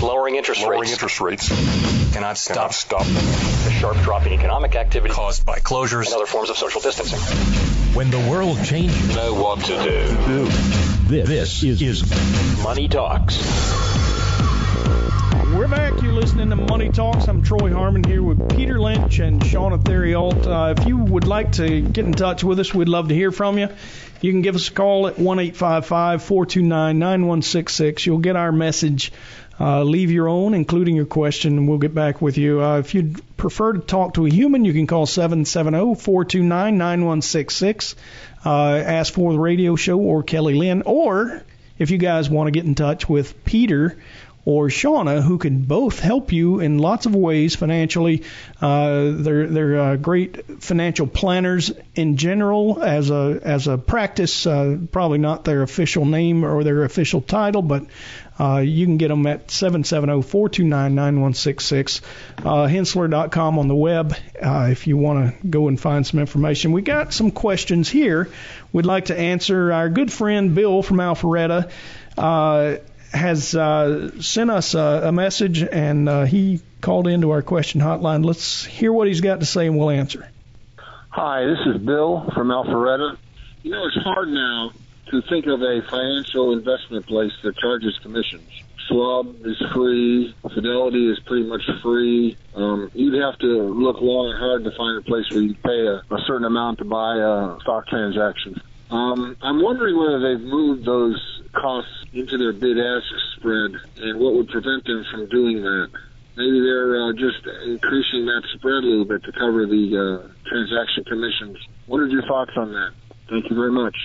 Lowering interest rates. Lowering rates interest rates cannot stop cannot stop the sharp drop in economic activity caused by closures. and other forms of social distancing. When the world changes, Know what to do. this, this is, is Money Talks. We're back. You're listening to Money Talks. I'm Troy Harmon here with Peter Lynch and Shauna Theriault. Uh, if you would like to get in touch with us, we'd love to hear from you. You can give us a call at 1 855 429 9166. You'll get our message. Uh, leave your own, including your question, and we'll get back with you. Uh, if you'd prefer to talk to a human, you can call 770 429 9166. Ask for the radio show or Kelly Lynn. Or if you guys want to get in touch with Peter, or Shauna, who can both help you in lots of ways financially. Uh, they're they're uh, great financial planners in general as a as a practice. Uh, probably not their official name or their official title, but uh, you can get them at 770-429-9166. Uh, Hensler.com on the web uh, if you want to go and find some information. We got some questions here. We'd like to answer. Our good friend Bill from Alpharetta. Has uh, sent us a, a message and uh, he called into our question hotline. Let's hear what he's got to say and we'll answer. Hi, this is Bill from Alpharetta. You know, it's hard now to think of a financial investment place that charges commissions. Schwab is free. Fidelity is pretty much free. Um, you'd have to look long and hard to find a place where you pay a, a certain amount to buy a stock transaction. Um, I'm wondering whether they've moved those costs into their bid-ask spread and what would prevent them from doing that. Maybe they're uh, just increasing that spread a little bit to cover the uh, transaction commissions. What are your thoughts on that? Thank you very much.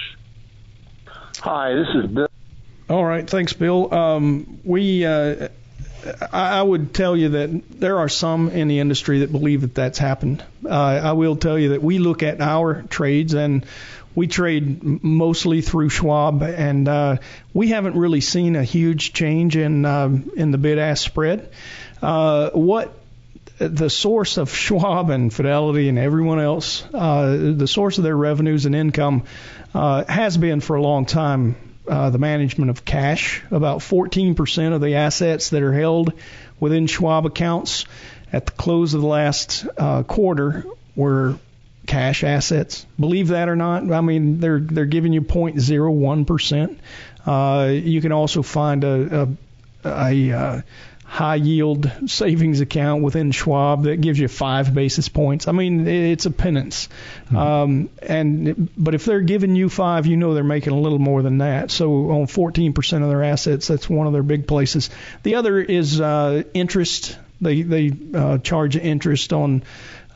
Hi, this is Bill. All right, thanks, Bill. Um, we, uh, I, would tell you that there are some in the industry that believe that that's happened. Uh, I will tell you that we look at our trades and we trade mostly through Schwab, and uh, we haven't really seen a huge change in um, in the bid-ask spread. Uh, what the source of Schwab and Fidelity and everyone else, uh, the source of their revenues and income, uh, has been for a long time uh, the management of cash. About 14% of the assets that are held within Schwab accounts at the close of the last uh, quarter were cash assets. Believe that or not, I mean they're they're giving you 0.01 percent. Uh, you can also find a a, a uh, high yield savings account within Schwab that gives you five basis points. I mean it's a penance. Mm-hmm. Um, and but if they're giving you five, you know they're making a little more than that. So on 14% of their assets, that's one of their big places. The other is uh, interest. They they uh, charge interest on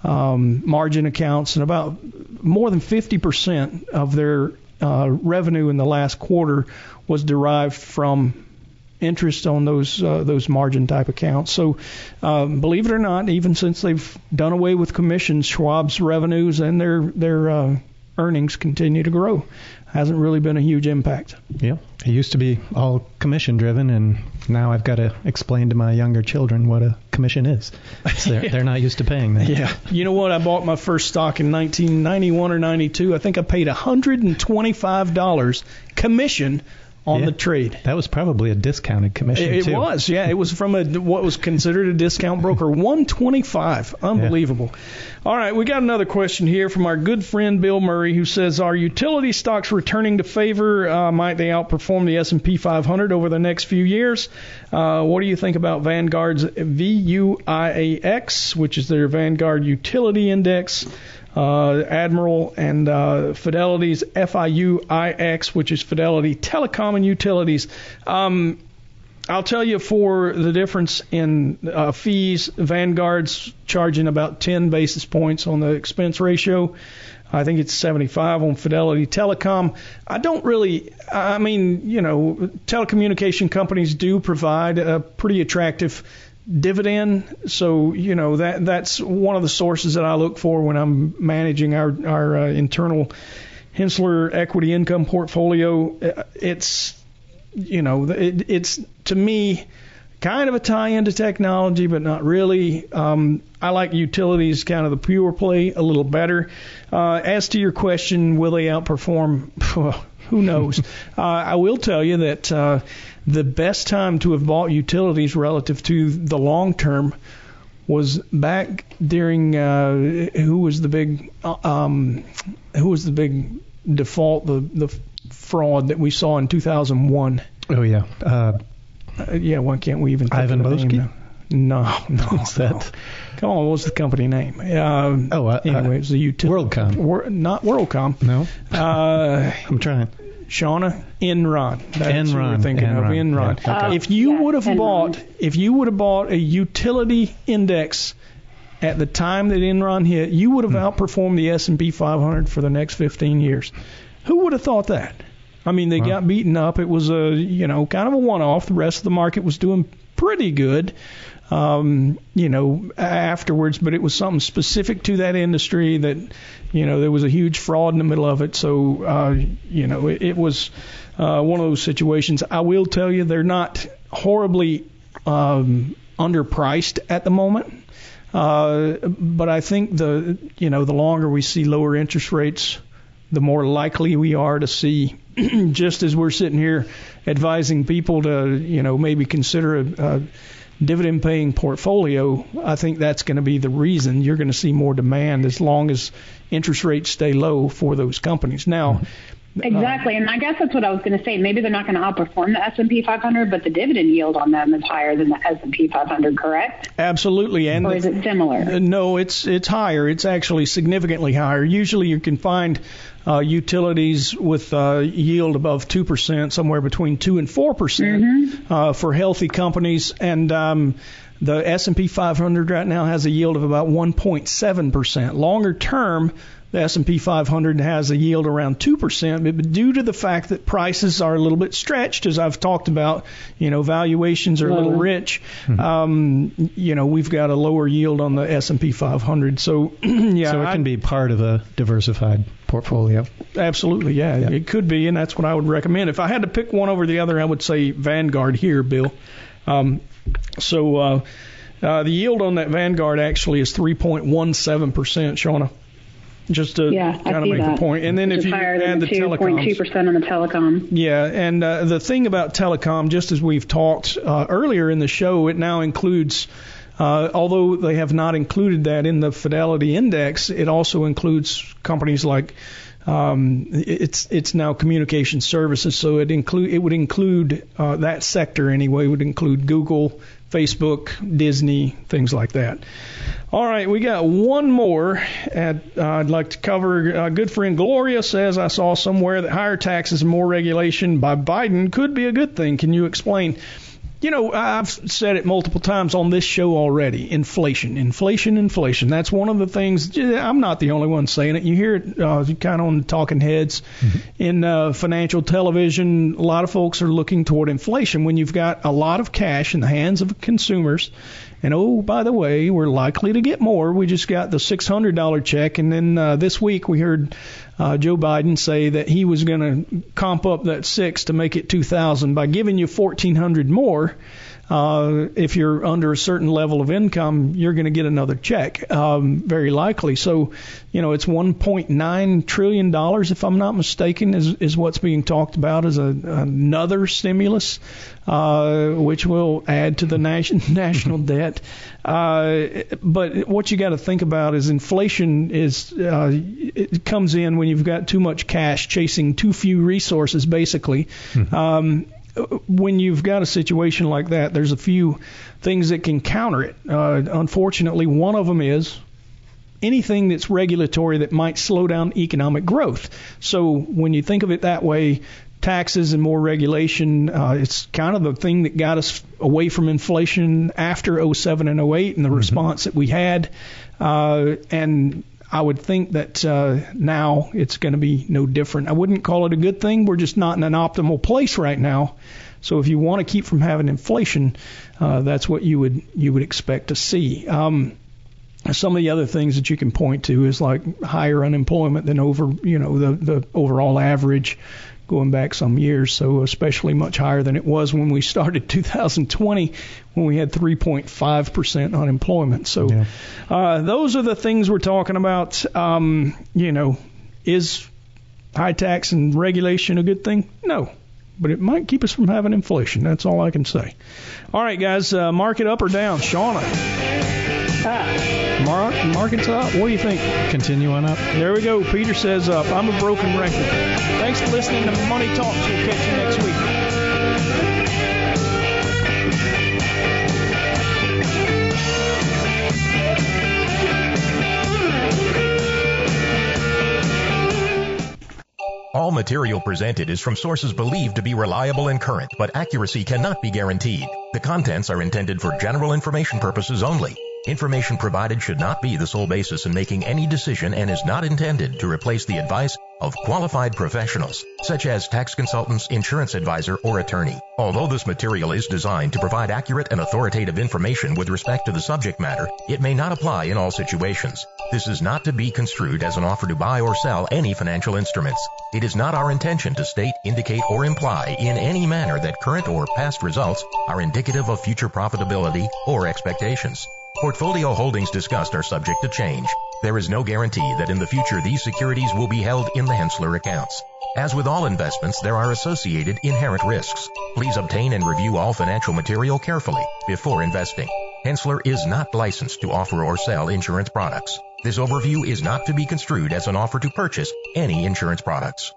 um, margin accounts, and about more than 50% of their uh, revenue in the last quarter was derived from interest on those uh, those margin type accounts. So, um, believe it or not, even since they've done away with commissions, Schwab's revenues and their their uh, earnings continue to grow. Hasn't really been a huge impact. Yeah, it used to be all commission driven, and now I've got to explain to my younger children what a commission is. They're, they're not used to paying that. Yeah. You know what? I bought my first stock in 1991 or 92. I think I paid $125 commission on Yeah. the trade. That was probably a discounted commission It, it was, yeah. It was from a what was considered a discount broker. 125, unbelievable. All right, we got another question here from our good friend Bill Murray, who says, "Are utility stocks returning to favor? Uh, might they outperform the S&P 500 over the next few years? Uh, what do you think about Vanguard's VUIAX, which is their Vanguard Utility Index?" Uh, Admiral and uh, Fidelity's FIUIX, which is Fidelity Telecom and Utilities. Um, I'll tell you for the difference in uh, fees, Vanguard's charging about 10 basis points on the expense ratio. I think it's 75 on Fidelity Telecom. I don't really, I mean, you know, telecommunication companies do provide a pretty attractive dividend. So you know that that's one of the sources that I look for when I'm managing our our uh, internal Hensler equity income portfolio. Uh, It's you know it, it's to me kind of a tie into technology, but not really. Um, I like utilities, kind of the pure play, a little better. Uh, as to your question, will they outperform? Who knows? uh, I will tell you that uh, the best time to have bought utilities relative to the long term was back during uh, who was the big uh, um, who was the big default the the fraud that we saw in 2001. Oh yeah. Uh, Uh, yeah, why can't we even Ivan of the name now? No, no. What's no. that? Come on, what was the company name? Um, Oh, uh, anyway, it was the utility. WorldCom. Wor- not WorldCom. No, Uh, I'm trying. Shauna, Enron. That's who we're Enron, of. Enron, Enron. yeah, okay. If you Yeah, would have Enron. bought, if you would have bought a utility index at the time that Enron hit, you would have Hmm. outperformed the S&P 500 for the next 15 years. Who would have thought that? I mean, they Wow. got beaten up. It was a, you know, kind of a one-off. The rest of the market was doing pretty good. Um, you know, afterwards, but it was something specific to that industry that, you know, there was a huge fraud in the middle of it. So, uh, you know, it, it was uh, one of those situations. I will tell you, they're not horribly um, underpriced at the moment. Uh, but I think the you know the longer we see lower interest rates, the more likely we are to see. just as we're sitting here advising people to you know maybe consider a, a dividend paying portfolio, I think that's going to be the reason you're going to see more demand as long as interest rates stay low for those companies. Now, Exactly, and I guess that's what I was going to say. Maybe they're not going to outperform the S&P 500, but the dividend yield on them is higher than the S&P 500, correct? absolutely, and Or the- is it similar? Uh, No, it's it's higher. It's actually significantly higher. Usually, you can find uh, utilities with uh, yield above two percent, somewhere between two and four percent uh, for healthy companies. And um, the S&P 500 right now has a yield of about 1.7 percent. Longer term. The S&P 500 has a yield around 2%, but due to the fact that prices are a little bit stretched, as I've talked about, you know, valuations are a little rich. Um, you know, we've got a lower yield on the S&P 500. So, yeah, so it I- can be part of a diversified portfolio. absolutely, yeah, Yeah. it could be, and that's what I would recommend. If I had to pick one over the other, I would say Vanguard here, Bill. Um, so, uh, uh, the yield on that Vanguard actually is 3.17 percent, Shauna. Just to yeah, kind of make that. the point, and then Which if you add the the 2.2 telecoms, percent on the telecom. Yeah, and uh, the thing about telecom, just as we've talked uh, earlier in the show, it now includes, uh, although they have not included that in the Fidelity Index, it also includes companies like. Um, it's it's now communication services, so it include it would include uh, that sector anyway. Would include Google, Facebook, Disney, things like that. All right, we got one more at, uh, I'd like to cover. Uh, good friend Gloria says, I saw somewhere that higher taxes and more regulation by Biden could be a good thing. Can you explain? You know, I've said it multiple times on this show already. Inflation, inflation, inflation. That's one of the things. I'm not the only one saying it. You hear it uh, kind of on the talking heads in uh, financial television. A lot of folks are looking toward inflation when you've got a lot of cash in the hands of consumers. And oh, by the way, we're likely to get more. We just got the $600 check, and then uh, this week we heard uh, Joe Biden say that he was going to comp up that six to make it 2,000 by giving you 1,400 more. Uh, if you're under a certain level of income, you're going to get another check, um, very likely. So, you know, it's 1.9 trillion dollars, if I'm not mistaken, is is what's being talked about as a, another stimulus, uh, which will add to the nation, national debt. Uh, but what you got to think about is inflation is uh, it comes in when you've got too much cash chasing too few resources, basically. Um, when you've got a situation like that, there's a few things that can counter it. Uh, unfortunately, one of them is anything that's regulatory that might slow down economic growth. So when you think of it that way, taxes and more regulation, uh, it's kind of the thing that got us away from inflation after 07 and 08 and the response that we had. Uh, and I would think that uh, now it's going to be no different. I wouldn't call it a good thing. We're just not in an optimal place right now. So if you want to keep from having inflation, uh, that's what you would you would expect to see. Um, some of the other things that you can point to is like higher unemployment than over you know the the overall average going back some years so especially much higher than it was when we started 2020 when we had 3.5% unemployment so Yeah. uh, those are the things we're talking about um, you know is high tax and regulation a good thing? No. But it might keep us from having inflation. That's all I can say. All right, guys, uh, market up or down? Shauna. Mark, market's up. What do you think? Continue on up. There we go. Peter says up. I'm a broken record. Thanks for listening to Money Talks. We'll catch you next week. All material presented is from sources believed to be reliable and current, but accuracy cannot be guaranteed. The contents are intended for general information purposes only. Information provided should not be the sole basis in making any decision and is not intended to replace the advice of qualified professionals, such as tax consultants, insurance advisor, or attorney. Although this material is designed to provide accurate and authoritative information with respect to the subject matter, it may not apply in all situations. This is not to be construed as an offer to buy or sell any financial instruments. It is not our intention to state, indicate, or imply in any manner that current or past results are indicative of future profitability or expectations. Portfolio holdings discussed are subject to change. There is no guarantee that in the future these securities will be held in the Hensler accounts. As with all investments, there are associated inherent risks. Please obtain and review all financial material carefully before investing. Hensler is not licensed to offer or sell insurance products. This overview is not to be construed as an offer to purchase any insurance products.